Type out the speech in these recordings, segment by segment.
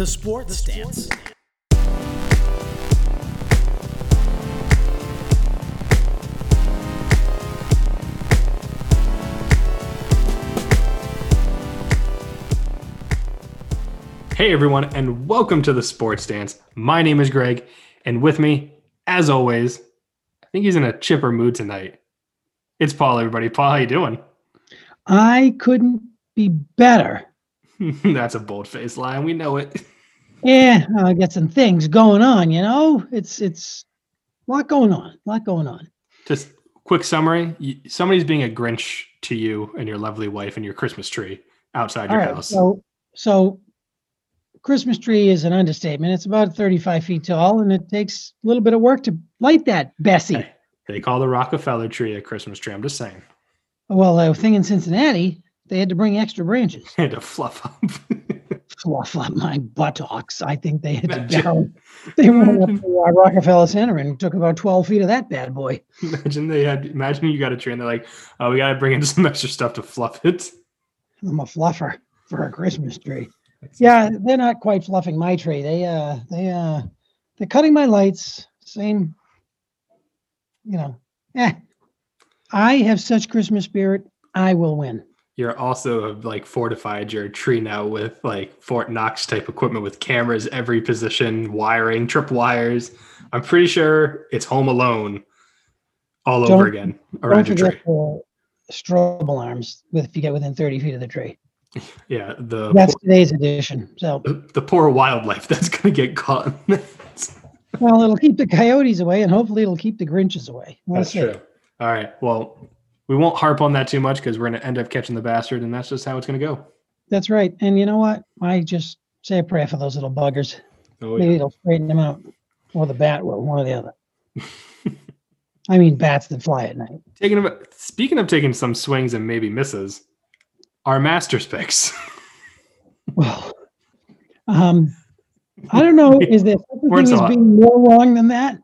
The Sports Stance. Hey everyone, and welcome to the Sports Stance. My name is Greg, and with me, as always, I think he's in a chipper mood tonight. It's Paul, everybody. Paul, how you doing? I couldn't be better. That's a bold faced lie, and we know it. Yeah, uh, I got some things going on, you know? It's it's a lot going on. A lot going on. Just quick summary: You- somebody's being a Grinch to you and your lovely wife and your Christmas tree outside All your right. house. So so Christmas tree is an understatement. It's about 35 feet tall and it takes a little bit of work to light that Bessie. Hey, they call the Rockefeller tree a Christmas tree. I'm just saying. Well, the thing in Cincinnati, they had to bring extra branches. Had to fluff up. Fluff up my buttocks. I think they had to Imagine- down. They went up to uh, Rockefeller Center and took about 12 feet of that bad boy. imagine they had. Imagine you got a tree and they're like, "Oh, we got to bring in some extra stuff to fluff it." I'm a fluffer for a Christmas tree. Yeah, they're not quite fluffing my tree. They uh they uh they're cutting my lights. Same, you know. Eh. I have such Christmas spirit. I will win. You're also like fortified your tree now with like Fort Knox type equipment with cameras every position, wiring, trip wires. I'm pretty sure it's Home Alone all over Don't- again Don't around your tree. the strobe alarms with if you get within 30 feet of the tree. Yeah, the That's today's edition. So poor, the poor wildlife that's gonna get caught. in this. well, it'll keep the coyotes away and hopefully it'll keep the Grinches away. We'll That's see. true. All right. Well, we won't harp on that too much because we're gonna end up catching the bastard, and that's just how it's gonna go. That's right. And you know what? I just say a prayer for those little buggers. Oh Maybe yeah. it'll straighten them out. Or the bat will, one or the other. I mean bats that fly at night. Taking a, speaking of taking some swings and maybe misses, our Masters picks. Well, um, I don't know. Is there such a We're thing as saw it. being more wrong than that?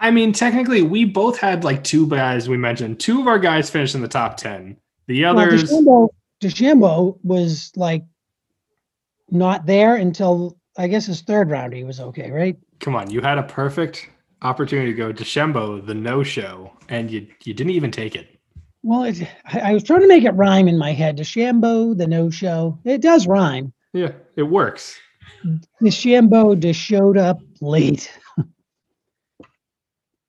I mean, technically, we both had like two guys we mentioned. Two of our guys finished in the top 10. The Well, others, DeChambeau, DeChambeau was like not there until I guess his third round. He was okay, right? come on, you had a perfect opportunity to go DeChambeau, the no show, and you, you didn't even take it. Well, it, I, I was trying to make it rhyme in my head. DeChambeau, the no show. It does rhyme. Yeah, it works. DeChambeau just showed up late.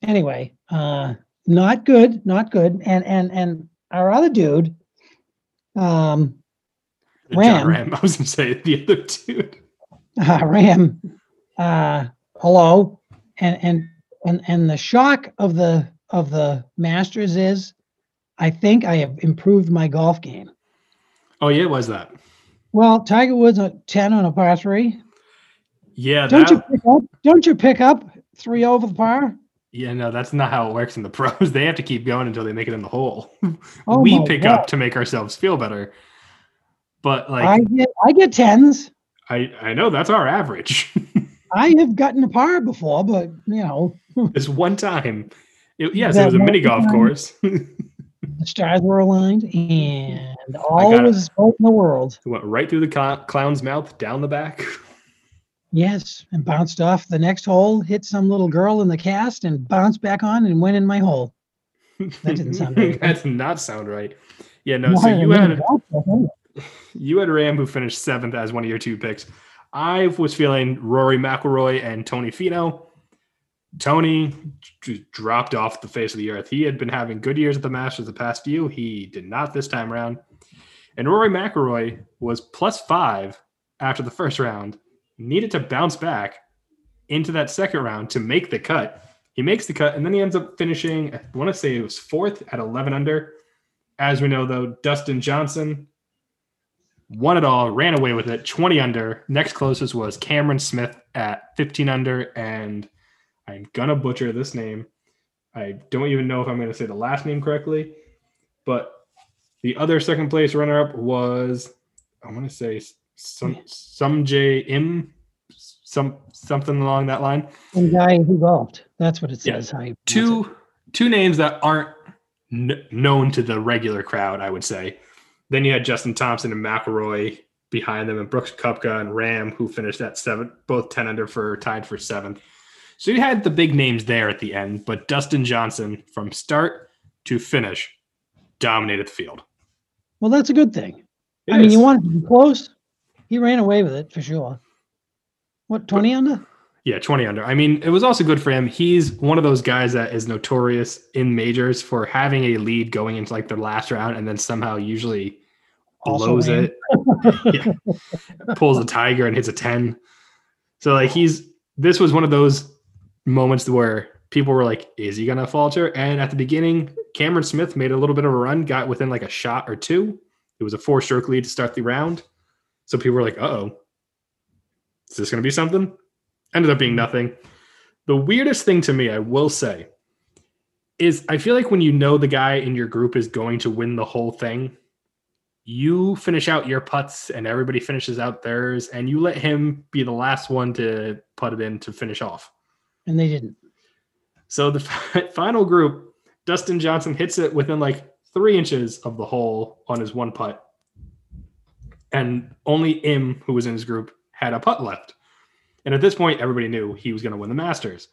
Anyway, uh, not good, not good. And and and our other dude, um, Jon Rahm. Rahm. I was going to say the other dude. uh, Rahm, uh, hello, and and and and the shock of the of the Masters is, I think I have improved my golf game. Oh, yeah, was that. Well, Tiger Woods at ten on a par three. Yeah, Don't that, you pick up? Don't you pick up three over the par? Yeah, no, that's not how it works in the pros. They have to keep going until they make it in the hole. Oh we pick God. up to make ourselves feel better. But like, I get I get tens. I, I know that's our average. I have gotten a par before, but you know, This one time. It, yes, it was a mini golf time? course. the stars were aligned and all was in the world. Went right through the cl- clown's mouth, down the back. Yes, and bounced off the next hole, hit some little girl in the cast, and bounced back on and went in my hole. That didn't sound good. that did not sound right. Yeah, no. Why, So you had you had Rahm who finished seventh as one of your two picks. I was feeling Rory McIlroy and Tony Finau. Tony dropped off the face of the earth. He had been having good years at the Masters the past few. He did not this time around. And Rory McIlroy was plus five after the first round. Needed to bounce back into that second round to make the cut. He makes the cut, and then he ends up finishing. I want to say it was fourth at 11 under. As we know, though, Dustin Johnson won it all, ran away with it, 20 under. Next closest was Cameron Smith at 15 under, and I'm gonna butcher this name. I don't even know if I'm gonna say the last name correctly, but the other second place runner up was I want to say some some J M some something along that line. And guy who golfed. That's what it says. You pronounce it. Two two names that aren't kn- known to the regular crowd, I would say. Then you had Justin Thompson and McIlroy behind them, and Brooks Koepka and Rahm, who finished at seven, both 10 under for tied for seventh. So you had the big names there at the end, but Dustin Johnson from start to finish dominated the field. Well, that's a good thing. It I mean, you want to be close. He ran away with it for sure. What, 20 under? Yeah, 20 under. I mean, it was also good for him. He's one of those guys that is notorious in majors for having a lead going into like the last round and then somehow usually blows it. yeah. Pulls a tiger and hits a 10. So like he's this was one of those moments where people were like, is he gonna falter? And at the beginning, Cameron Smith made a little bit of a run, got within like a shot or two. It was a four stroke lead to start the round. So people were like, uh oh. Is this gonna be something? Ended up being nothing. The weirdest thing to me, I will say, is I feel like when you know the guy in your group is going to win the whole thing, you finish out your putts and everybody finishes out theirs, and you let him be the last one to put it in to finish off. And they didn't. So the final group, Dustin Johnson hits it within like three inches of the hole on his one putt. And only Im, who was in his group, had a putt left. And at this point, everybody knew he was going to win the Masters.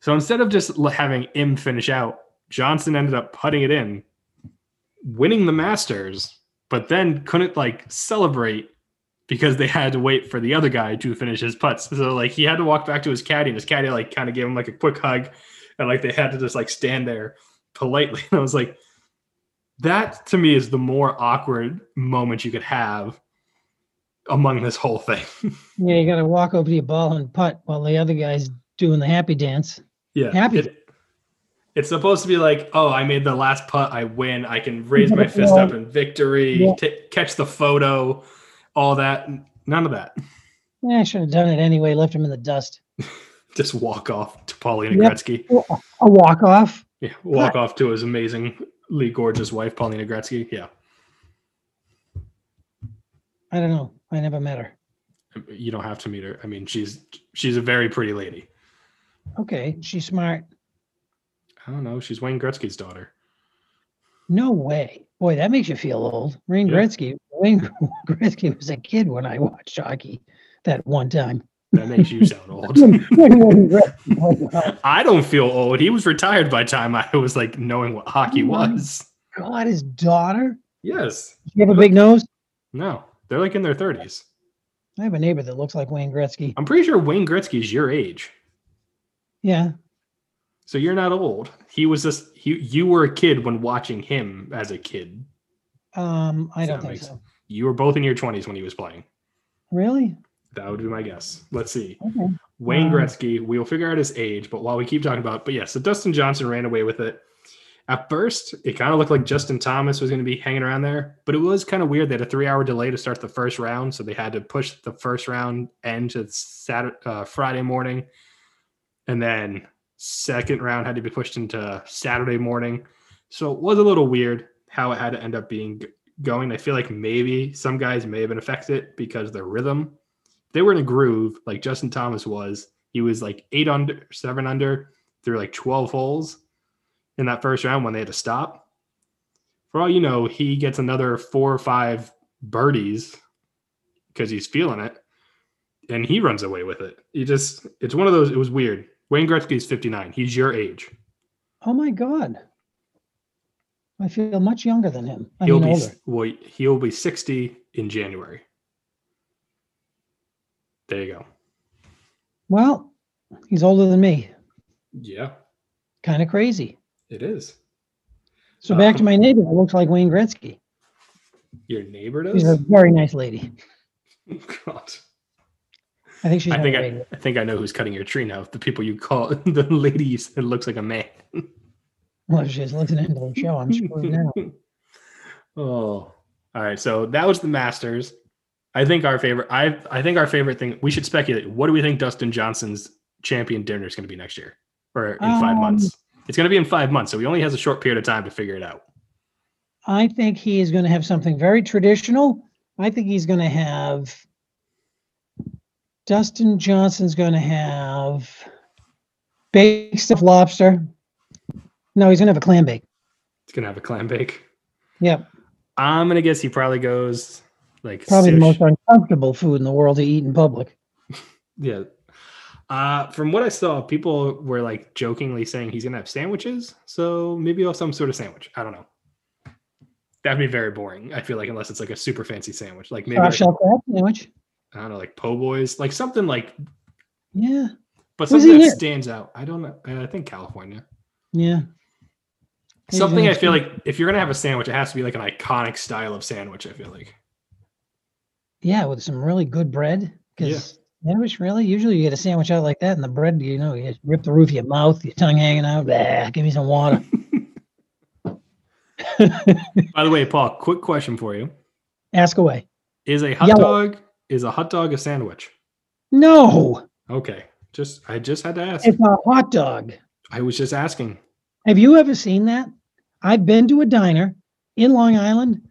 So instead of just having Im finish out, Johnson ended up putting it in, winning the Masters, but then couldn't like celebrate because they had to wait for the other guy to finish his putts. So like he had to walk back to his caddy, and his caddy like kind of gave him like a quick hug, and like they had to just like stand there politely. And I was like, that to me is the more awkward moment you could have among this whole thing. Yeah, you got to walk over to your ball and putt while the other guy's doing the happy dance. yeah, Happy. it- it's supposed to be like, oh, I made the last putt, I win, I can raise my fist up in victory, Yeah. ta- catch the photo, all that. None of that. Yeah, I should have done it anyway. Left him in the dust. Just walk off to Paulina Yep. Gretzky. A walk off. Yeah, walk off to his amazingly gorgeous wife, Paulina Gretzky. Yeah, I don't know. I never met her. you don't have to meet her. I mean, she's she's a very pretty lady. Okay, she's smart. I don't know. She's Wayne Gretzky's daughter. No way. Boy, that makes you feel old. Wayne Yeah. Gretzky. Wayne Gretzky was a kid when I watched hockey that one time. That makes you sound old. When- when Wayne Gretzky was out. I don't feel old. He was retired by the time I was like knowing what hockey was. God, his daughter. Yes. You have a big nose. No, they're like in their thirties. I have a neighbor that looks like Wayne Gretzky. I'm pretty sure Wayne Gretzky's your age, Yeah, so you're not old. He was just he. You were a kid when watching him as a kid. um, I So don't think makes- so. You were both in your 20s when he was playing. Really? That would be my guess. Let's see. Okay. Wayne Um, Gretzky, we will figure out his age, but while we keep talking about, but yeah, so Dustin Johnson ran away with it. At first, it kind of looked like Justin Thomas was going to be hanging around there, but it was kind of weird. They had a three-hour delay to start the first round, so they had to push the first round end to Saturday, uh, Friday morning, and then second round had to be pushed into Saturday morning. So it was a little weird how it had to end up being going. I feel like maybe some guys may have been affected because their rhythm they were in a groove like Justin Thomas was. He was like eight under, seven under through like 12 holes in that first round when they had to stop. For all you know, he gets another four or five birdies because he's feeling it and he runs away with it. He just, it's one of those, it was weird. Wayne Gretzky is 59. He's your age. Oh my God. I feel much younger than him. I He'll mean, be, older. well, he'll be 60 in January. There you go. Well, he's older than me. Yeah, Kind of crazy. it is. So back Uh, to my neighbor looks like Wayne Gretzky. Your neighbor does. She's a very nice lady. God. I think she's I think I. I think I know who's cutting your tree now. The people you call the ladies, it looks like a man. Well, she's listening to the show. I'm screwed now. oh, all right. So that was the Masters. I think our favorite. I I think our favorite thing. We should speculate. What do we think Dustin Johnson's champion dinner is going to be next year, or in five Um, months? It's going to be in five months, so he only has a short period of time to figure it out. I think he is going to have something very traditional. I think he's going to have Dustin Johnson's going to have baked stuffed lobster. No, he's going to have a clam bake. He's going to have a clam bake. Yep. I'm going to guess he probably goes Like Probably the most uncomfortable food in the world to eat in public. Yeah. Uh, from what I saw, people were like jokingly saying he's gonna have sandwiches. So maybe he'll have some sort of sandwich. I don't know. That'd be very boring. I feel like unless it's like a super fancy sandwich, like maybe like, sandwich. I don't know, like po' boys, like something like, Yeah, but Where's something that stands out. I don't know. I think California. yeah. Something I feel like if you're gonna have a sandwich, it has to be like an iconic style of sandwich. I feel like. Yeah, with some really good bread. Because sandwich, really? Usually you get a sandwich out like that, and the bread, you know, you rip the roof of your mouth, your tongue hanging out. Blah, give me some water. By the way, Paul, quick question for you: Ask away. Is a hot Yellow. dog is a hot dog a sandwich? No, Okay, just I just had to ask. it's a hot dog. I was just asking. Have you ever seen that? I've been to a diner in Long Island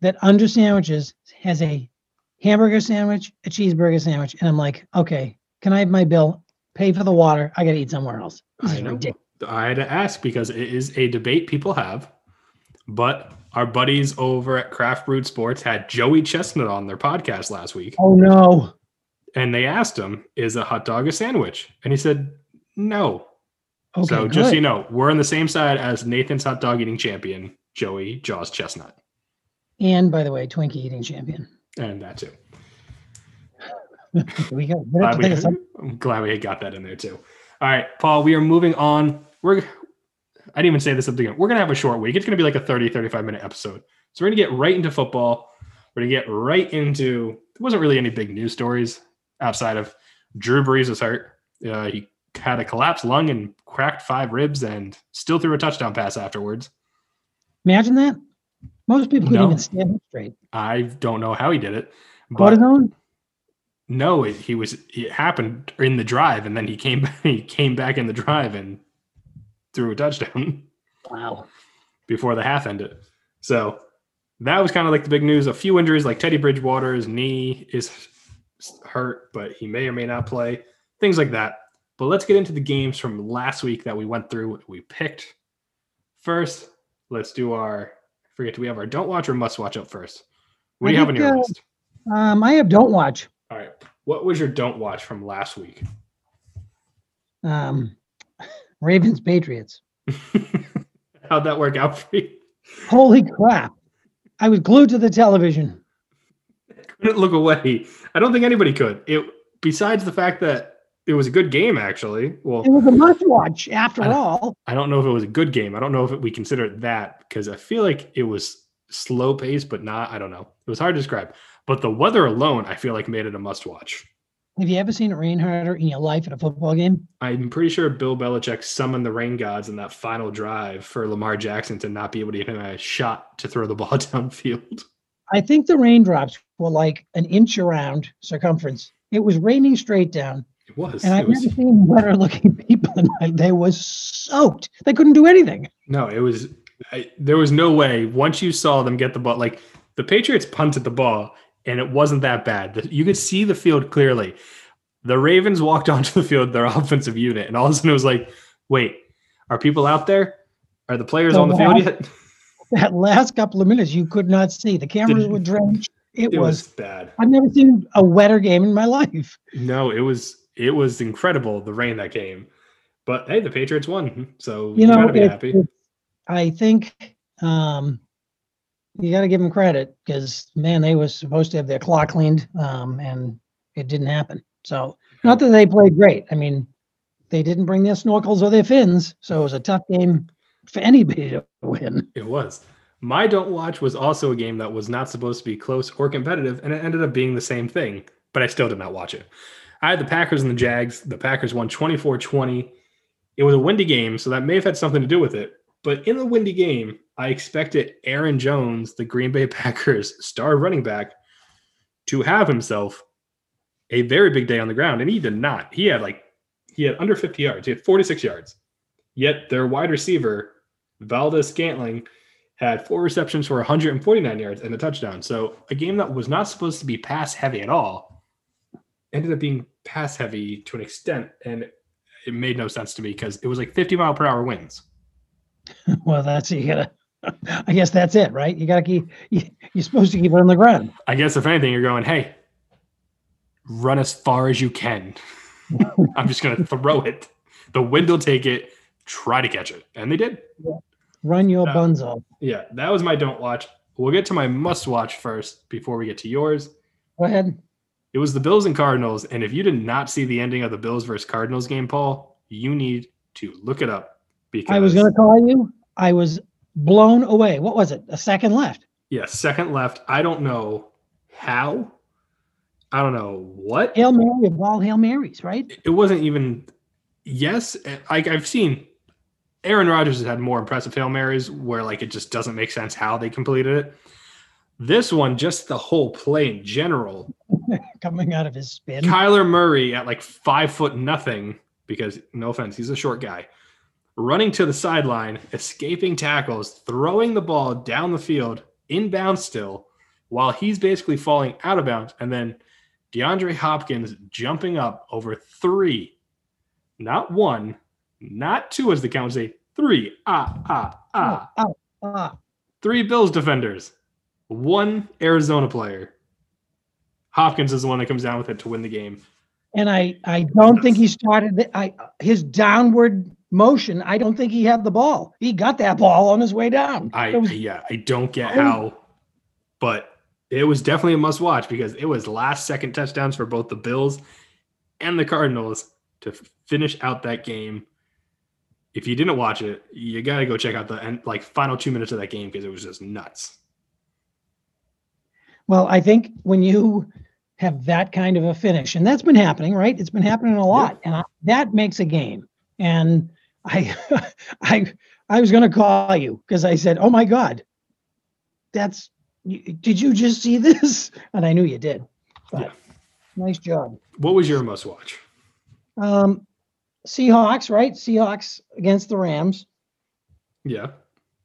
that under sandwiches has a hamburger sandwich, a cheeseburger sandwich, and I'm like, okay, can I have my bill? Pay for the water. I got to eat somewhere else. I is know. ridiculous. I had to ask because it is a debate people have. But our buddies over at Craft Brewed Sports had Joey Chestnut on their podcast last week, Oh no. and they asked him, "Is a hot dog a sandwich?" And he said, "No." Okay, so good. just so you know, we're on the same side as Nathan's hot dog eating champion, Joey Jaws Chestnut, and by the way, Twinkie eating champion. And that too. We got Glad we, think of some- I'm glad we got that in there too. All right, Paul, we are moving on. We're I didn't even say this at the beginning. We're gonna have a short week. It's gonna be like a 30, 35 minute episode. So we're gonna get right into football. We're gonna get right into there wasn't really any big news stories outside of Drew Brees was hurt. Uh, he had a collapsed lung and cracked five ribs and still threw a touchdown pass afterwards. Imagine that. Most people couldn't No. even stand up straight. I don't know how he did it, but Cortisone? No, it, he was. It happened in the drive, and then he came. He came back in the drive and threw a touchdown Wow. before the half ended. So that was kind of like the big news. A few injuries, like Teddy Bridgewater's knee is hurt, but he may or may not play. Things like that. But let's get into the games from last week that we went through. We picked first. Let's do our. Forget. Do we have our don't watch or must watch up first? What I do you have on your uh, list? Um, I have don't watch. All right. What was your don't watch from last week? Um, Ravens Patriots. How'd that work out for you? Holy crap! I was glued to the television. Couldn't look away. I don't think anybody could. It besides the fact that it was a good game, actually. Well, It was a must watch after I all. I don't know if it was a good game. I don't know if it, we consider it that because I feel like it was slow paced, but not. I don't know. It was hard to describe. But the weather alone, I feel like made it a must watch. Have you ever seen it rain harder in your life at a football game? I'm pretty sure Bill Belichick summoned the rain gods in that final drive for Lamar Jackson to not be able to give him a shot to throw the ball downfield. I think the raindrops were like an inch around circumference. It was raining straight down, It was. and it I've was never seen wetter looking people in my. They was soaked. They couldn't do anything. No, it was. I, there was no way. Once you saw them get the ball, like the Patriots punted the ball, and it wasn't that bad. You could see the field clearly. The Ravens walked onto the field, their offensive unit, and all of a sudden it was like, "Wait, are people out there? Are the players on the field last- yet?" That last couple of minutes, you could not see. The cameras Didn't- were drenched. It, It was. was bad. I've never seen a wetter game in my life. No, it was. It was incredible the rain that came. But hey, the Patriots won, so You you, know, gotta be it- happy. it- I think um, you got to give them credit because man, they was supposed to have their clock cleaned, um, and it didn't happen. So not that they played great. I mean, they didn't bring their snorkels or their fins, so it was a tough game for anybody to win. It was. My don't watch was also a game that was not supposed to be close or competitive, and it ended up being the same thing, but I still did not watch it. I had the Packers and the Jags. The Packers won 24 20. It was a windy game, so that may have had something to do with it. But in the windy game, I expected Aaron Jones, the Green Bay Packers star running back, to have himself a very big day on the ground, and he did not. He had like, he had under 50 yards, he had 46 yards. Yet their wide receiver, Valdes-Scantling, had four receptions for 149 yards and a touchdown. So a game that was not supposed to be pass heavy at all ended up being pass heavy to an extent, and it made no sense to me because it was like 50 mile per hour winds. well, that's you gotta I guess that's it, right? You got to keep. You, you're supposed to keep it on the ground. I guess if anything, you're going, hey, run as far as you can. I'm just gonna throw it. The wind will take it. Try to catch it, and they did. Run your Yeah. buns off. Yeah, that was my don't watch. We'll get to my must watch first before we get to yours. Go ahead. It was the Bills and Cardinals, and if you did not see the ending of the Bills versus Cardinals game, Paul, you need to look it up because I was going to call you. I was blown away. What was it? A second left. yeah, second left. I don't know how. I don't know what. Hail Mary of all Hail Marys, right? It wasn't even. Yes, like I've seen. Aaron Rodgers has had more impressive hail marys where like it just doesn't make sense how they completed it. This one, just the whole play in general, Coming out of his spin. Kyler Murray at like five foot nothing, because no offense, he's a short guy, running to the sideline, escaping tackles, throwing the ball down the field, inbound still, while he's basically falling out of bounds. And then DeAndre Hopkins jumping up over three, not one, not two as the count say, three, ah, ah, ah, Ah, ah. three Bills defenders, one Arizona player. Hopkins is the one that comes down with it to win the game. And I, I don't think he started it. I his downward motion. I don't think he had the ball. He got that ball on his way down. I was- yeah, I don't get how, but it was definitely a must watch because it was last second touchdowns for both the Bills and the Cardinals to finish out that game. If you didn't watch it, you got to go check out the end, like final two minutes of that game because it was just nuts. Well, I think when you have that kind of a finish, and that's been happening, right? It's been happening a lot, and I, that makes a game. And I, I, I was going to call you because I said, "Oh my God, that's did you just see this?" And I knew you did. But Yeah. nice job. What was your must watch? Um, Seahawks, right? Seahawks against the Rams. Yeah,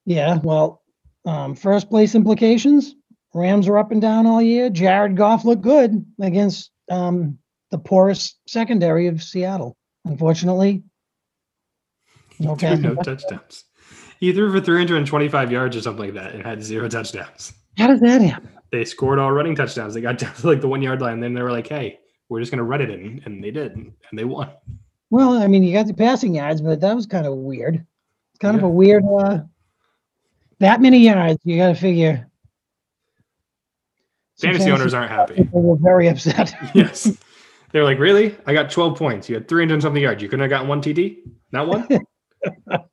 Yeah, well, um, first place implications. Rams are up and down all year. Jared Goff looked good against um, the poorest secondary of Seattle. Unfortunately, no no touchdowns. He threw for 325 yards or something like that and had zero touchdowns. How does that happen? They scored all running touchdowns. They got down to like the one yard line. Then they were like, "Hey, we're just gonna run it in," and they did, and they won. Well, I mean, you got the passing yards, but that was kind of weird. It's kind of a weird. Uh, that many yards, you got to figure. Fantasy owners aren't happy. They were very upset. yes. They're like, really? I got 12 points. You had 300 and something yards. You couldn't have gotten one TD? Not one?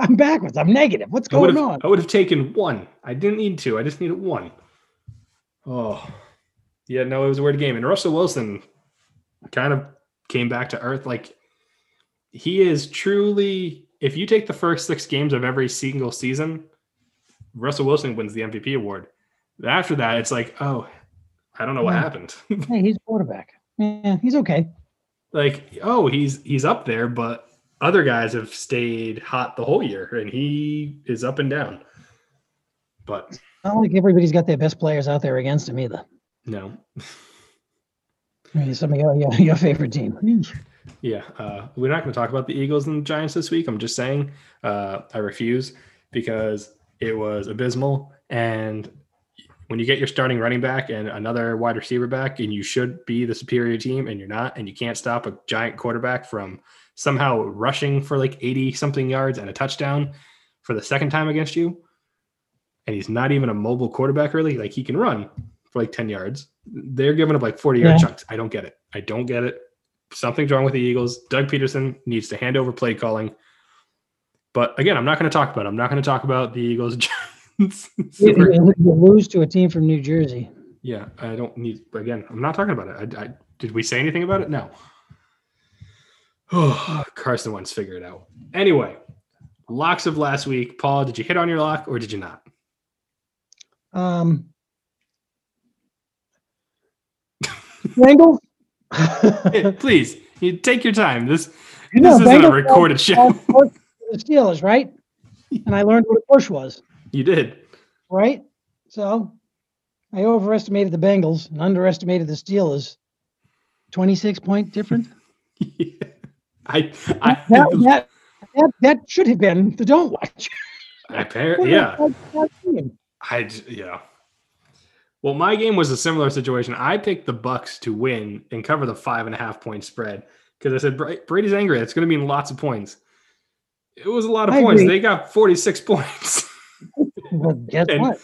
I'm backwards. I'm negative. What's I going have on? I would have taken one. I didn't need two. I just needed one. Oh. Yeah, no, it was a weird game. And Russell Wilson kind of came back to earth. Like he is truly if you take the first six games of every single season, Russell Wilson wins the MVP award. After that, it's like, oh, I don't know what Yeah. happened. Hey, he's quarterback. Yeah, he's okay. like oh he's he's up there but other guys have stayed hot the whole year and he is up and down but Not like everybody's got their best players out there against him either. no I mean, some of your, your, your favorite team. yeah uh, we're not going to talk about the eagles and the giants this week i'm just saying uh, i refuse because it was abysmal and when you get your starting running back and another wide receiver back and you should be the superior team and you're not and you can't stop a giant quarterback from somehow rushing for like 80 something yards and a touchdown for the second time against you and he's not even a mobile quarterback really like he can run for like 10 yards. They're giving up like 40 yard Yeah. chunks. I don't get it. I don't get it. Something's wrong with the eagles. Doug Pederson needs to hand over play calling. But again i'm not going to talk about it. i'm not going to talk about the eagles Giants. You, lose to a team from New Jersey. Yeah, I don't need. Again, I'm not talking about it. I, I did we say anything about it? No. Oh, Carson Wentz figure it out. Anyway, locks of last week. Paul, did you hit on your lock or did you not? Um, Bengals. Hey, Please, you take your time. This You this know, isn't a recorded show. the Steelers, right? And I learned what a push was, You did. right? So I overestimated the Bengals and underestimated the Steelers. 26 point difference. I I That, that, that, that should have been the don't watch. Apparently, yeah. I yeah. Well, my game was a similar situation. I picked the Bucks to win and cover the five and a half point spread because I said Brady's angry. It's going to mean lots of points. It was a lot of I points. Agree. They got 46 points. well, guess what?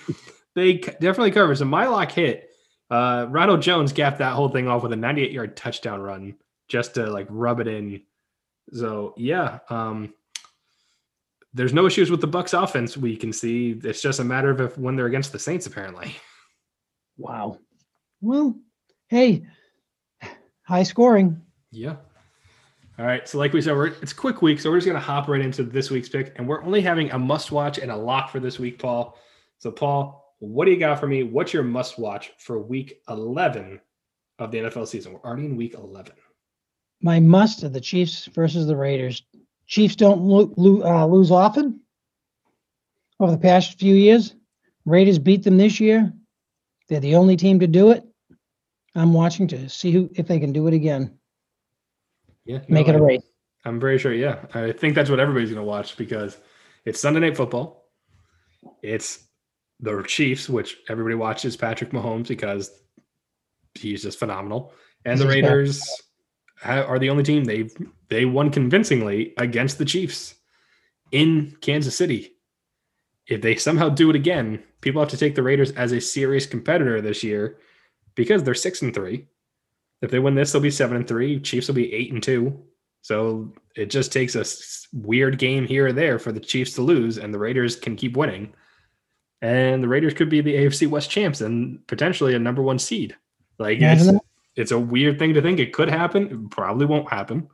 They definitely covered. So my lock hit. Uh, Ronald Jones gapped that whole thing off with a 98 yard touchdown run just to like rub it in. So yeah, um, there's no issues with the Bucks offense. We can see it's just a matter of if when they're against the Saints, apparently. Wow. Well, hey, high scoring. Yeah. All right. So, like we said, we're, it's quick week. So, we're just going to hop right into this week's pick. And we're only having a must watch and a lock for this week, Paul. So, Paul, what do you got for me? What's your must watch for week 11 of the NFL season? We're already in week 11. My must are the Chiefs versus the Raiders. Chiefs don't lo- lo- uh, lose often over the past few years. Raiders beat them this year. They're the only team to do it. I'm watching to see who if they can do it again. Yeah, make no, it a race. I'm very sure. Yeah, I think that's what everybody's going to watch because it's Sunday Night Football. It's the Chiefs, which everybody watches Patrick Mahomes because he's just phenomenal, and the Raiders are the only team they they won convincingly against the Chiefs in Kansas City. If they somehow do it again, people have to take the Raiders as a serious competitor this year because they're six and three. If they win this, they'll be seven and three. Chiefs will be eight and two. So it just takes a weird game here or there for the Chiefs to lose, and the Raiders can keep winning. And the Raiders could be the AFC West champs and potentially a number one seed. Like it's, it's a weird thing to think. It could happen. It probably won't happen.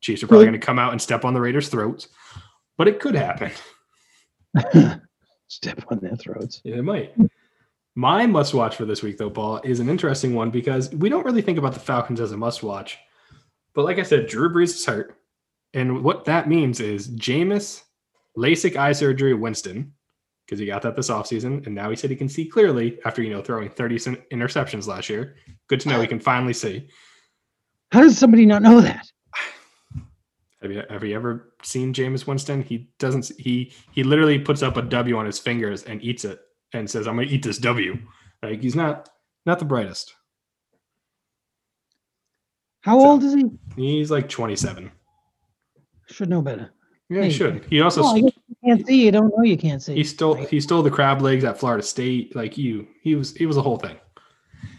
Chiefs are probably going to come out and step on the Raiders' throats, but it could happen. step on their throats. Yeah, it might. My must watch for this week, though, Paul, is an interesting one because we don't really think about the Falcons as a must watch. But like I said, Drew Brees is hurt. And what that means is Jameis, LASIK eye surgery, Winston, because he got that this offseason. And now he said he can see clearly after, you know, throwing 30 interceptions last year. Good to know he can finally see. How does somebody not know that? Have you have you ever seen Jameis Winston? He doesn't. He he literally puts up a W on his fingers and eats it and says, "I'm gonna eat this W." Like he's not not the brightest. How so, old is he? He's like 27. Should know better. Yeah, he should. He also oh, you can't see. You don't know you can't see. He stole he stole the crab legs at Florida State. Like you, he was he was a whole thing.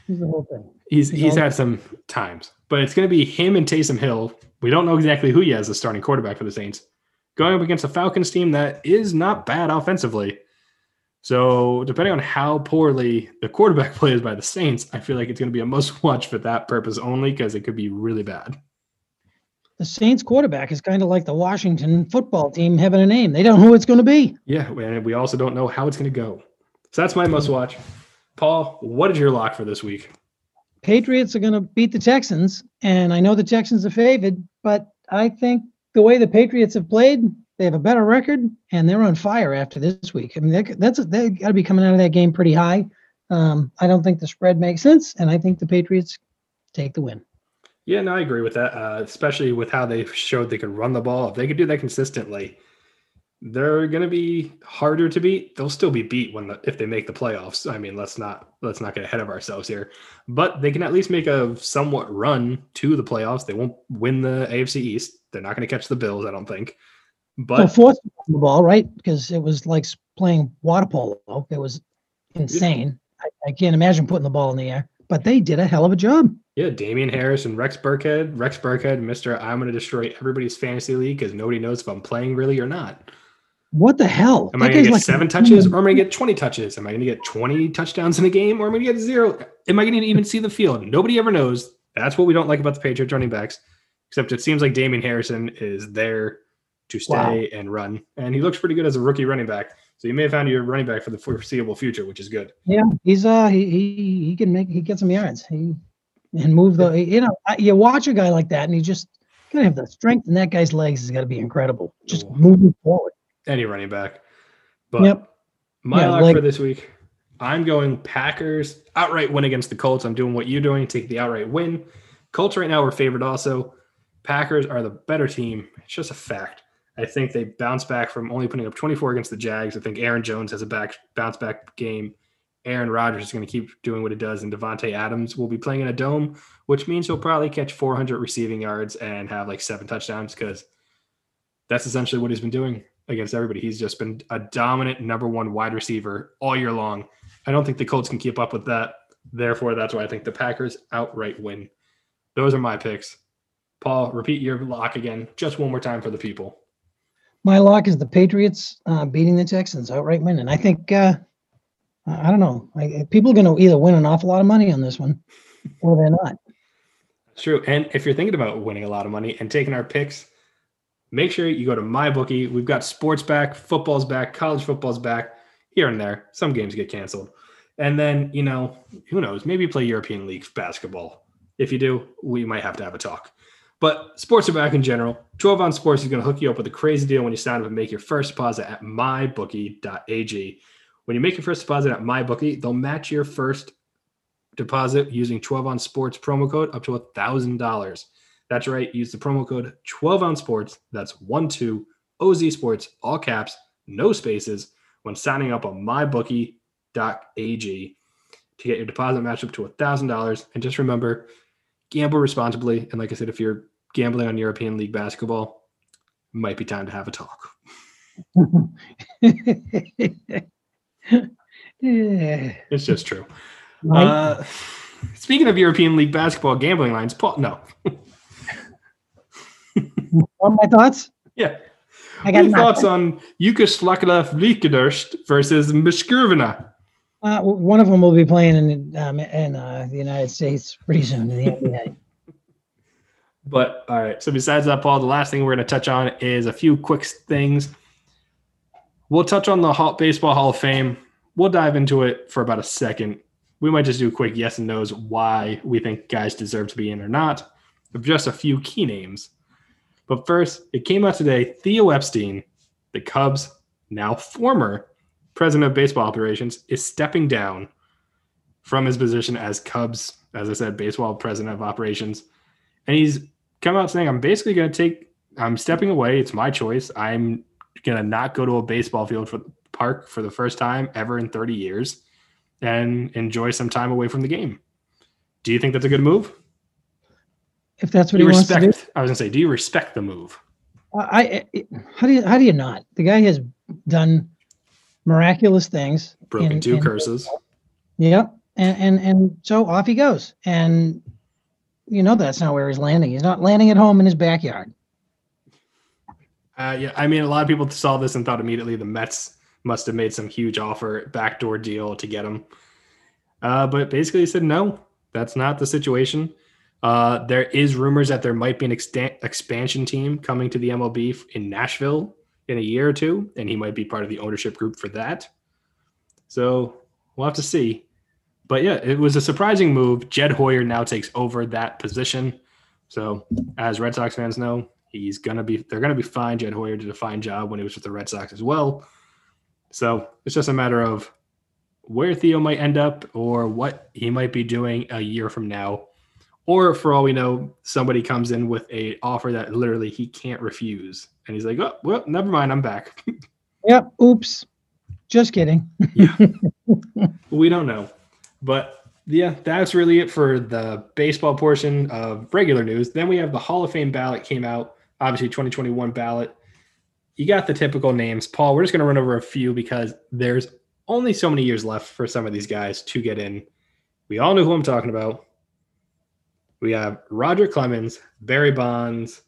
He's the whole thing. He's he's, he's had some times, but it's going to be him and Taysom Hill we don't know exactly who he has as starting quarterback for the Saints. Going up against a Falcons team that is not bad offensively. So, depending on how poorly the quarterback plays by the Saints, I feel like it's going to be a must watch for that purpose only because it could be really bad. The Saints quarterback is kind of like the Washington football team having a name. They don't know who it's going to be. Yeah, and we also don't know how it's going to go. So that's my must watch. Paul, what is your lock for this week? Patriots are going to beat the Texans, and I know the Texans are favored, but I think the way the Patriots have played, they have a better record, and they're on fire after this week. I mean, that's they got to be coming out of that game pretty high. Um, I don't think the spread makes sense, and I think the Patriots take the win. Yeah, no, I agree with that. Uh, especially with how they showed they could run the ball. If they could do that consistently, they're going to be harder to beat. They'll still be beat when the, if they make the playoffs. I mean, let's not let's not get ahead of ourselves here. But they can at least make a somewhat run to the playoffs. They won't win the AFC East. They're not going to catch the Bills, I don't think. But well, fourth the ball, right? Because it was like playing water polo. It was insane. Yeah. I, I can't imagine putting the ball in the air. But they did a hell of a job. Yeah, Damien Harris and Rex Burkhead. Rex Burkhead, Mister, I'm going to destroy everybody's fantasy league because nobody knows if I'm playing really or not. What the hell? Am that I going to get like, seven touches or am I going to get 20 touches? Am I going to get 20 touchdowns in a game or am I going to get zero? Am I going to even see the field? Nobody ever knows. That's what we don't like about the Patriots running backs, except it seems like Damien Harrison is there to stay wow. and run. And he looks pretty good as a rookie running back. So you may have found your running back for the foreseeable future, which is good. Yeah, he's uh he he, he can make he get some yards. He and move the you know you watch a guy like that and he just gotta have the strength in that guy's legs has got to be incredible. Just Ooh. moving forward any running back. But yep. my yeah, lock like, for this week, I'm going Packers outright win against the Colts. I'm doing what you're doing, take the outright win. Colts right now are favored also. Packers are the better team. It's just a fact. I think they bounce back from only putting up 24 against the Jags. I think Aaron Jones has a back bounce back game. Aaron Rodgers is going to keep doing what he does, and Davante Adams will be playing in a dome, which means he'll probably catch 400 receiving yards and have like seven touchdowns because that's essentially what he's been doing against everybody. He's just been a dominant number one wide receiver all year long. I don't think the Colts can keep up with that. Therefore, that's why I think the Packers outright win. Those are my picks. Paul, repeat your lock again, just one more time for the people. My lock is the Patriots uh, beating the Texans outright win, and I think uh, I don't know. I, people are going to either win an awful lot of money on this one, or they're not. True. And if you're thinking about winning a lot of money and taking our picks, make sure you go to my bookie. We've got sports back, football's back, college football's back, here and there. Some games get canceled. And then, you know, who knows? Maybe play European League basketball. If you do, we might have to have a talk. But sports are back in general. 12 on Sports is going to hook you up with a crazy deal when you sign up and make your first deposit at mybookie.ag. When you make your first deposit at mybookie, they'll match your first deposit using 12 on Sports promo code up to a $1,000. That's right. Use the promo code 12 on Sports. That's 1 2 OZ Sports, all caps, no spaces, when signing up on mybookie.ag to get your deposit matched up to a $1,000. And just remember, gamble responsibly. And like I said, if you're gambling on European League basketball, might be time to have a talk. it's just true. Right? Uh, speaking of European League basketball gambling lines, Paul, no. what my thoughts? Yeah. I got thoughts on Yugoslav Vikadurst versus Mishkurvina. Uh, one of them will be playing in um, in uh, the United States pretty soon in the NBA. But all right. So besides that, Paul, the last thing we're going to touch on is a few quick things. We'll touch on the Hall, Baseball Hall of Fame. We'll dive into it for about a second. We might just do a quick yes and no's why we think guys deserve to be in or not, of just a few key names. But first, it came out today. Theo Epstein, the Cubs, now former president of baseball operations, is stepping down from his position as Cubs, as I said, baseball president of operations. And he's come out saying, I'm basically going to take, I'm stepping away. It's my choice. I'm going to not go to a baseball field for park for the first time ever in 30 years and enjoy some time away from the game. Do you think that's a good move? If that's what you he respect, wants to do? I was gonna say, do you respect the move? I, I how do you how do you not? The guy has done miraculous things. Broken in, two in curses. Yep. And, and and so off he goes. And you know that's not where he's landing. He's not landing at home in his backyard. Uh, yeah, I mean, a lot of people saw this and thought immediately the Mets must have made some huge offer, backdoor deal to get him. Uh, but basically, he said no, that's not the situation. Uh, there is rumors that there might be an expansion team coming to the MLB in Nashville in a year or two, and he might be part of the ownership group for that. So we'll have to see. But yeah, it was a surprising move. Jed Hoyer now takes over that position. So as Red Sox fans know, he's gonna be they're gonna be fine. Jed Hoyer did a fine job when he was with the Red Sox as well. So it's just a matter of where Theo might end up or what he might be doing a year from now. Or for all we know, somebody comes in with a offer that literally he can't refuse and he's like, "Oh, well, never mind, I'm back." yep. Oops. Just kidding. yeah. We don't know, but yeah, that's really it for the baseball portion of regular news. Then we have the Hall of Fame ballot came out, obviously 2021 ballot. You got the typical names. Paul, we're just going to run over a few because there's only so many years left for some of these guys to get in. We all know who I'm talking about. We have Roger Clemens, Barry Bonds,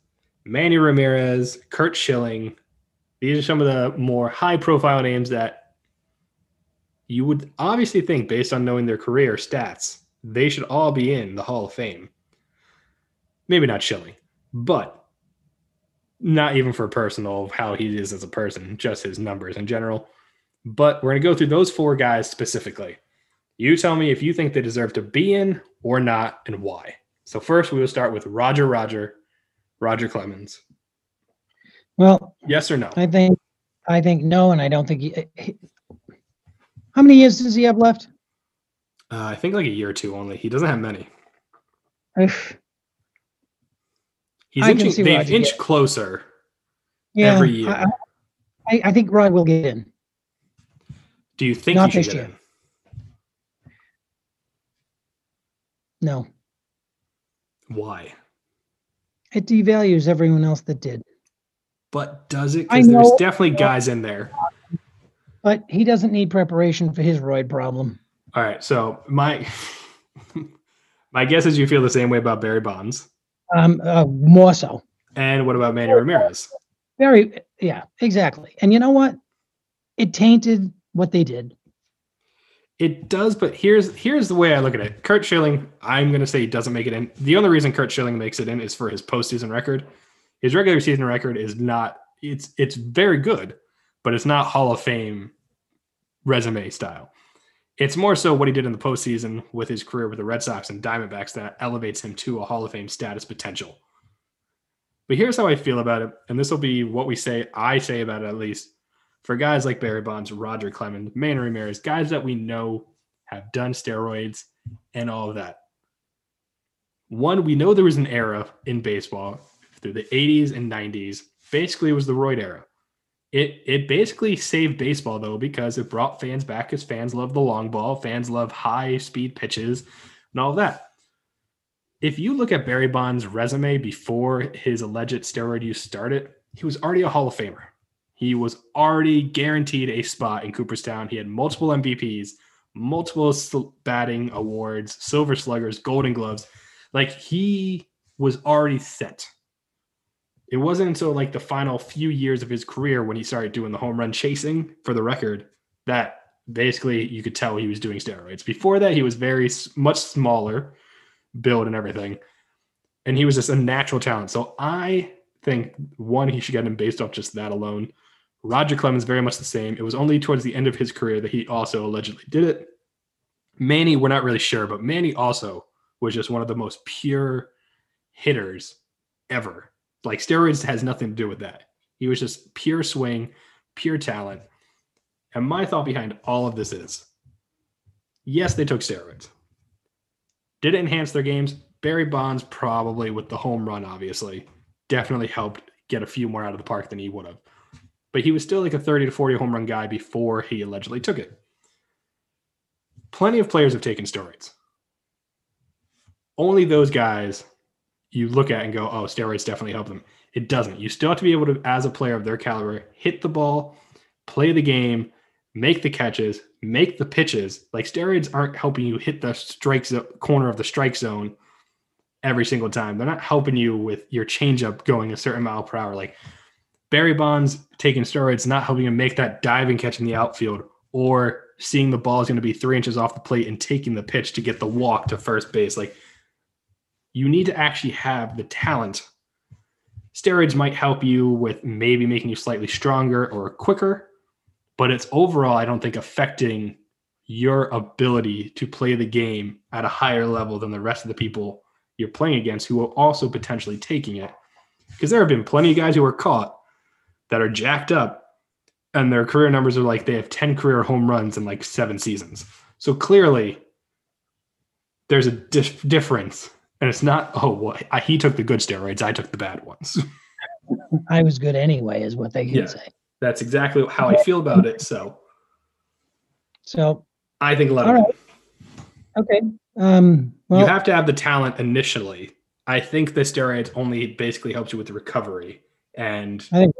Manny Ramirez, Curt Schilling. These are some of the more high profile names that you would obviously think, based on knowing their career stats, they should all be in the Hall of Fame. Maybe not Schilling, but not even for personal how he is as a person, just his numbers in general. But we're going to go through those four guys specifically. You tell me if you think they deserve to be in or not and why. So, first, we will start with Roger Roger Roger Clemens? Well, yes or no? I think I think no, and I don't think he. he how many years does he have left? Uh, I think like a year or two only. He doesn't have many. He's inching, they've inched closer. Yeah, every year. I, I, I think Roy will get in. Do you think Not he should this get year. in? No, Why? it devalues everyone else that did. But does it? Because there's definitely guys in there. But he doesn't need preparation for his roid problem. All right. So my my guess is you feel the same way about Barry Bonds. Um, uh, more so. And what about Manny Ramirez? Very, yeah, exactly. And you know what? It tainted what they did. It does, but here's here's the way I look at it. Curt Schilling, I'm going to say he doesn't make it in. The only reason Curt Schilling makes it in is for his postseason record. His regular season record is not. It's it's very good, but it's not Hall of Fame resume style. It's more so what he did in the postseason with his career with the Red Sox and Diamondbacks that elevates him to a Hall of Fame status potential. But here's how I feel about it, and this will be what we say. I say about it at least for guys like Barry Bonds, Roger Clemens, Manny Ramirez, guys that we know have done steroids and all of that. One, we know there was an era in baseball through the 80s and 90s. Basically, it was the roid era. It it basically saved baseball though because it brought fans back because fans love the long ball, fans love high speed pitches, and all of that. If you look at Barry Bonds' resume before his alleged steroid use started, he was already a Hall of Famer. He was already guaranteed a spot in Cooperstown. He had multiple MVPs, multiple batting awards, silver sluggers, golden gloves. Like he was already set. It wasn't until like the final few years of his career when he started doing the home run chasing for the record that basically you could tell he was doing steroids. Before that, he was very much smaller build and everything. And he was just a natural talent. So I think one, he should get him based off just that alone. Roger Clemens very much the same. It was only towards the end of his career that he also allegedly did it. Manny, we're not really sure, but Manny also was just one of the most pure hitters ever. Like steroids has nothing to do with that. He was just pure swing, pure talent. And my thought behind all of this is yes, they took steroids. Did it enhance their games? Barry Bonds probably with the home run, obviously, definitely helped get a few more out of the park than he would have. But he was still like a 30 to 40 home run guy before he allegedly took it. Plenty of players have taken steroids. Only those guys you look at and go, oh, steroids definitely help them. It doesn't. You still have to be able to, as a player of their caliber, hit the ball, play the game, make the catches, make the pitches. Like steroids aren't helping you hit the strike zo- corner of the strike zone every single time. They're not helping you with your changeup going a certain mile per hour. Like Barry Bonds taking steroids, not helping him make that diving catch in the outfield or seeing the ball is going to be three inches off the plate and taking the pitch to get the walk to first base. Like you need to actually have the talent. Steroids might help you with maybe making you slightly stronger or quicker, but it's overall, I don't think, affecting your ability to play the game at a higher level than the rest of the people you're playing against who are also potentially taking it. Because there have been plenty of guys who are caught that are jacked up and their career numbers are like they have 10 career home runs in like seven seasons. So clearly, there's a dif- difference. And it's not, oh, well, I, he took the good steroids, I took the bad ones. I was good anyway, is what they can Yeah. say. That's exactly how I feel about it. So So, I think a lot of right. Okay. Um, well, you have to have the talent initially. I think the steroids only basically helps you with the recovery. And I think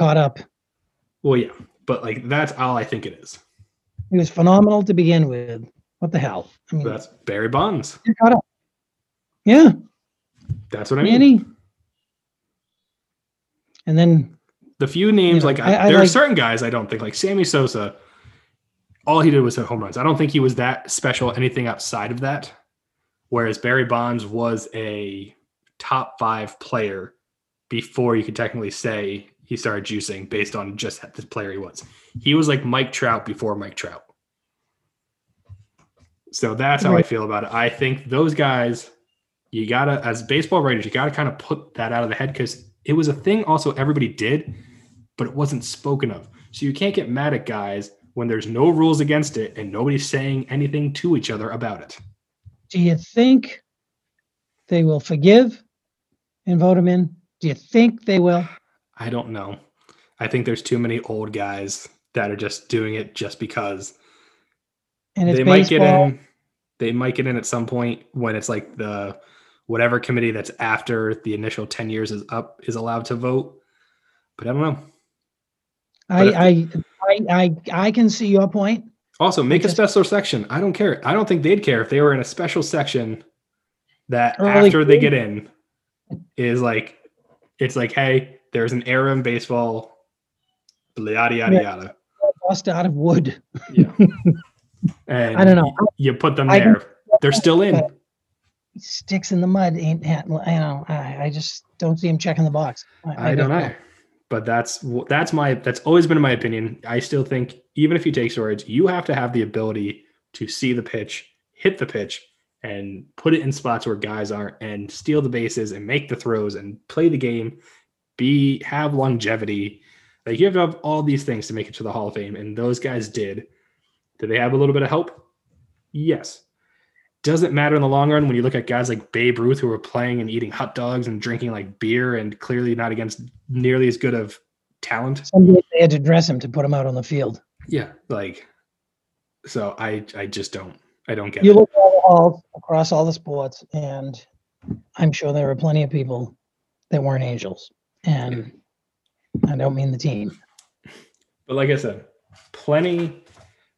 caught up. well, yeah, but like that's all I think it is. He was phenomenal to begin with. What the hell? I mean, That's Barry Bonds. caught up. Yeah, That's what I mean. Manny. And then the few names know, like I, I- I there are like- certain guys I don't think like Sammy Sosa. All he did was hit home runs. I don't think he was that special anything outside of that. Whereas Barry Bonds was a top five player before you could technically say he started juicing based on just the player he was. He was like Mike Trout before Mike Trout. So that's how I feel about it. I think those guys, you gotta, as baseball writers, you gotta kind of put that out of the head because it was a thing also everybody did, but it wasn't spoken of. So you can't get mad at guys when there's no rules against it and nobody's saying anything to each other about it. do you think they will forgive and vote him in? Do you think they will? I don't know. I think there's too many old guys that are just doing it just because And it's they might get in. They might get in at some point when it's like the whatever committee that's after the initial ten years is up is allowed to vote. But I don't know. I, I, I, I, I can see your point. Also, make a special section. I don't care. I don't think they'd care if they were in a special section that after they get in is like it's like, hey, there's an era in baseball, yada yada Yeah. yada. Bust out of wood. Yeah. and I don't know. You put them I there. They're still in. Sticks in the mud ain't. I know. I, I just don't see him checking the box. I don't know. But that's that's my that's always been my opinion. I still think even if you take storage, you have to have the ability to see the pitch, hit the pitch, and put it in spots where guys aren't, and steal the bases and make the throws and play the game. Be have longevity. Like you have to have all these things to make it to the Hall of Fame, and those guys did. Did they have a little bit of help? Yes. Doesn't matter in the long run when you look at guys like Babe Ruth who were playing and eating hot dogs and drinking like beer and clearly not against nearly as good of talent. Somebody they had to dress him to put him out on the field. Yeah, like so I I just don't I don't get You it. look at all across all the sports, and I'm sure there are plenty of people that weren't angels. And I don't mean the team. But like I said, plenty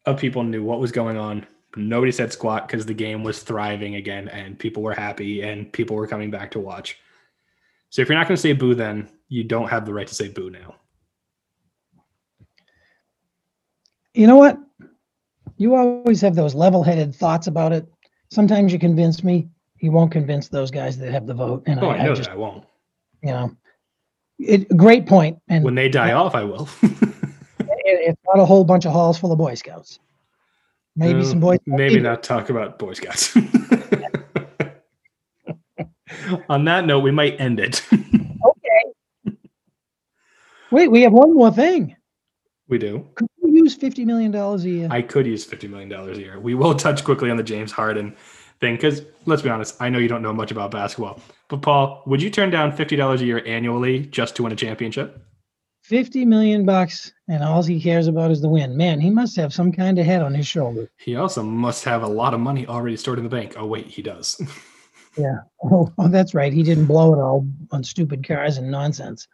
of people knew what was going on. Nobody said squat because the game was thriving again and people were happy and people were coming back to watch. So if you're not going to say boo, then you don't have the right to say boo now. You know what? You always have those level-headed thoughts about it. Sometimes you convince me. You won't convince those guys that have the vote. And Oh, I, I know I just, that I won't. you know, it great point. And When they die off, I will. it, it's not a whole bunch of halls full of Boy Scouts. Maybe Uh, some boys. Maybe not talk about Boy Scouts. On that note, we might end it. Okay. Wait, we have one more thing. we do. Could you use fifty million dollars a year? I could use $50 million a year. We will touch quickly on the James Harden thing because let's be honest, I know you don't know much about basketball. But Paul, would you turn down $50 a year annually just to win a championship? Fifty million bucks, and all he cares about is the win. Man, he must have some kind of head on his shoulder. He also must have a lot of money already stored in the bank. Oh, wait, he does. Oh, oh, that's right. He didn't blow it all on stupid cars and nonsense.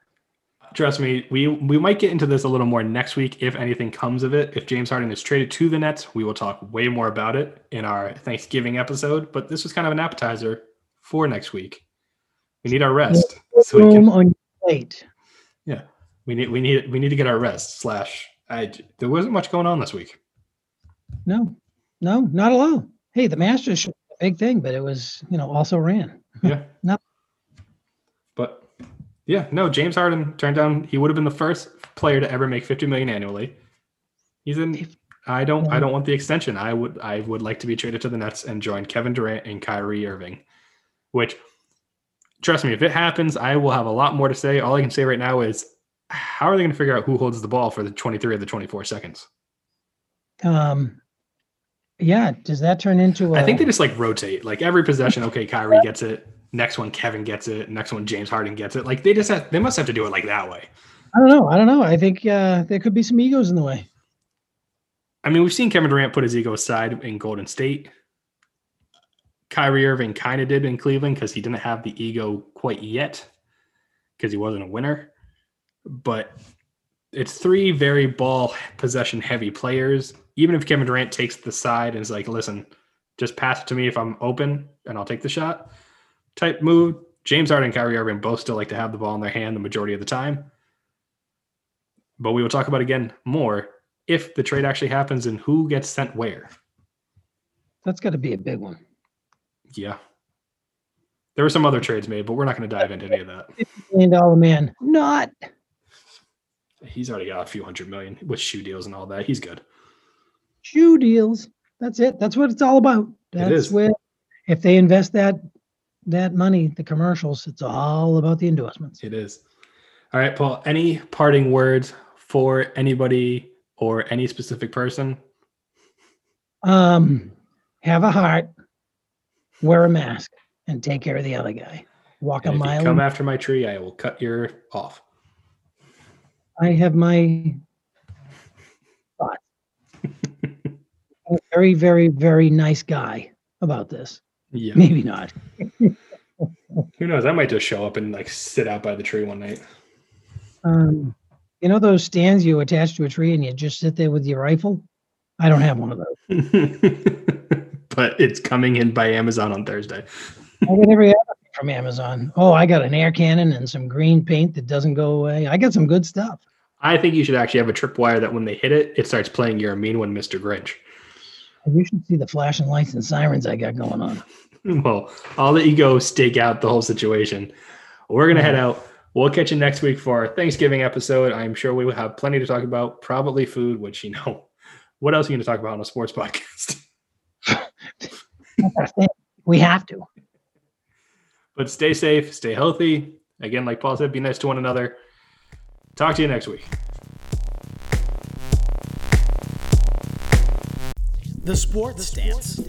Trust me, we we might get into this a little more next week if anything comes of it. If James Harden is traded to the Nets, we will talk way more about it in our Thanksgiving episode. But this was kind of an appetizer for next week. We need our rest, so we can. on your plate. We need we need we need to get our rest. Slash, I there wasn't much going on this week. No, no, not at all. Hey, the Masters should be a big thing, but it was, you know, also ran. Yeah. No. But yeah, no, James Harden turned down he would have been the first player to ever make 50 million annually. He's in I don't I don't want the extension. I would I would like to be traded to the Nets and join Kevin Durant and Kyrie Irving. Which trust me, if it happens, I will have a lot more to say. All I can say right now is how are they going to figure out who holds the ball for the 23 of the 24 seconds? Um, yeah. Does that turn into? I I think they just like rotate. Like every possession, okay, Kyrie gets it. Next one, Kevin gets it. Next one, James Harden gets it. Like they just have, they must have to do it like that way. I don't know. I don't know. I think uh, there could be some egos in the way. I mean, we've seen Kevin Durant put his ego aside in Golden State. Kyrie Irving kind of did in Cleveland because he didn't have the ego quite yet because he wasn't a winner. But it's three very ball possession heavy players. Even if Kevin Durant takes the side and is like, listen, just pass it to me if I'm open and I'll take the shot type move. James Harden and Kyrie Irving both still like to have the ball in their hand the majority of the time. But we will talk about again more if the trade actually happens and who gets sent where. That's got to be a big one. Yeah. There were some other trades made, but we're not going to dive into any of that. Million dollar man. Not. He's already got a few hundred million with shoe deals and all that. He's good. shoe deals. That's it. That's what it's all about. That's is. where if they invest that that money, the commercials, it's all about the endorsements. It is. All right, Paul. Any parting words for anybody or any specific person? Um, have a heart, wear a mask, and take care of the other guy. Walk a And if you mile. come after my tree, I will cut your off. I have my thoughts. I'm a very, very, very nice guy about this. Yeah. Maybe not. Who knows? I might just show up and like sit out by the tree one night. Um, you know those stands you attach to a tree and you just sit there with your rifle? I don't have one of those. but it's coming in by Amazon on Thursday. I get every other thing from Amazon. Oh, I got an air cannon and some green paint that doesn't go away. I got some good stuff. I think you should actually have a tripwire that when they hit it, it starts playing "You're a Mean One, Mr. Grinch." You should see the flashing lights and sirens I got going on. Well, I'll let you go stake out the whole situation. We're gonna head out. We'll catch you next week for our Thanksgiving episode. I'm sure we will have plenty to talk about. Probably food, which you know. What else are you going to talk about on a sports podcast? We have to. But stay safe, stay healthy. Again, like Paul said, be nice to one another. Talk to you next week. The Sports Stance.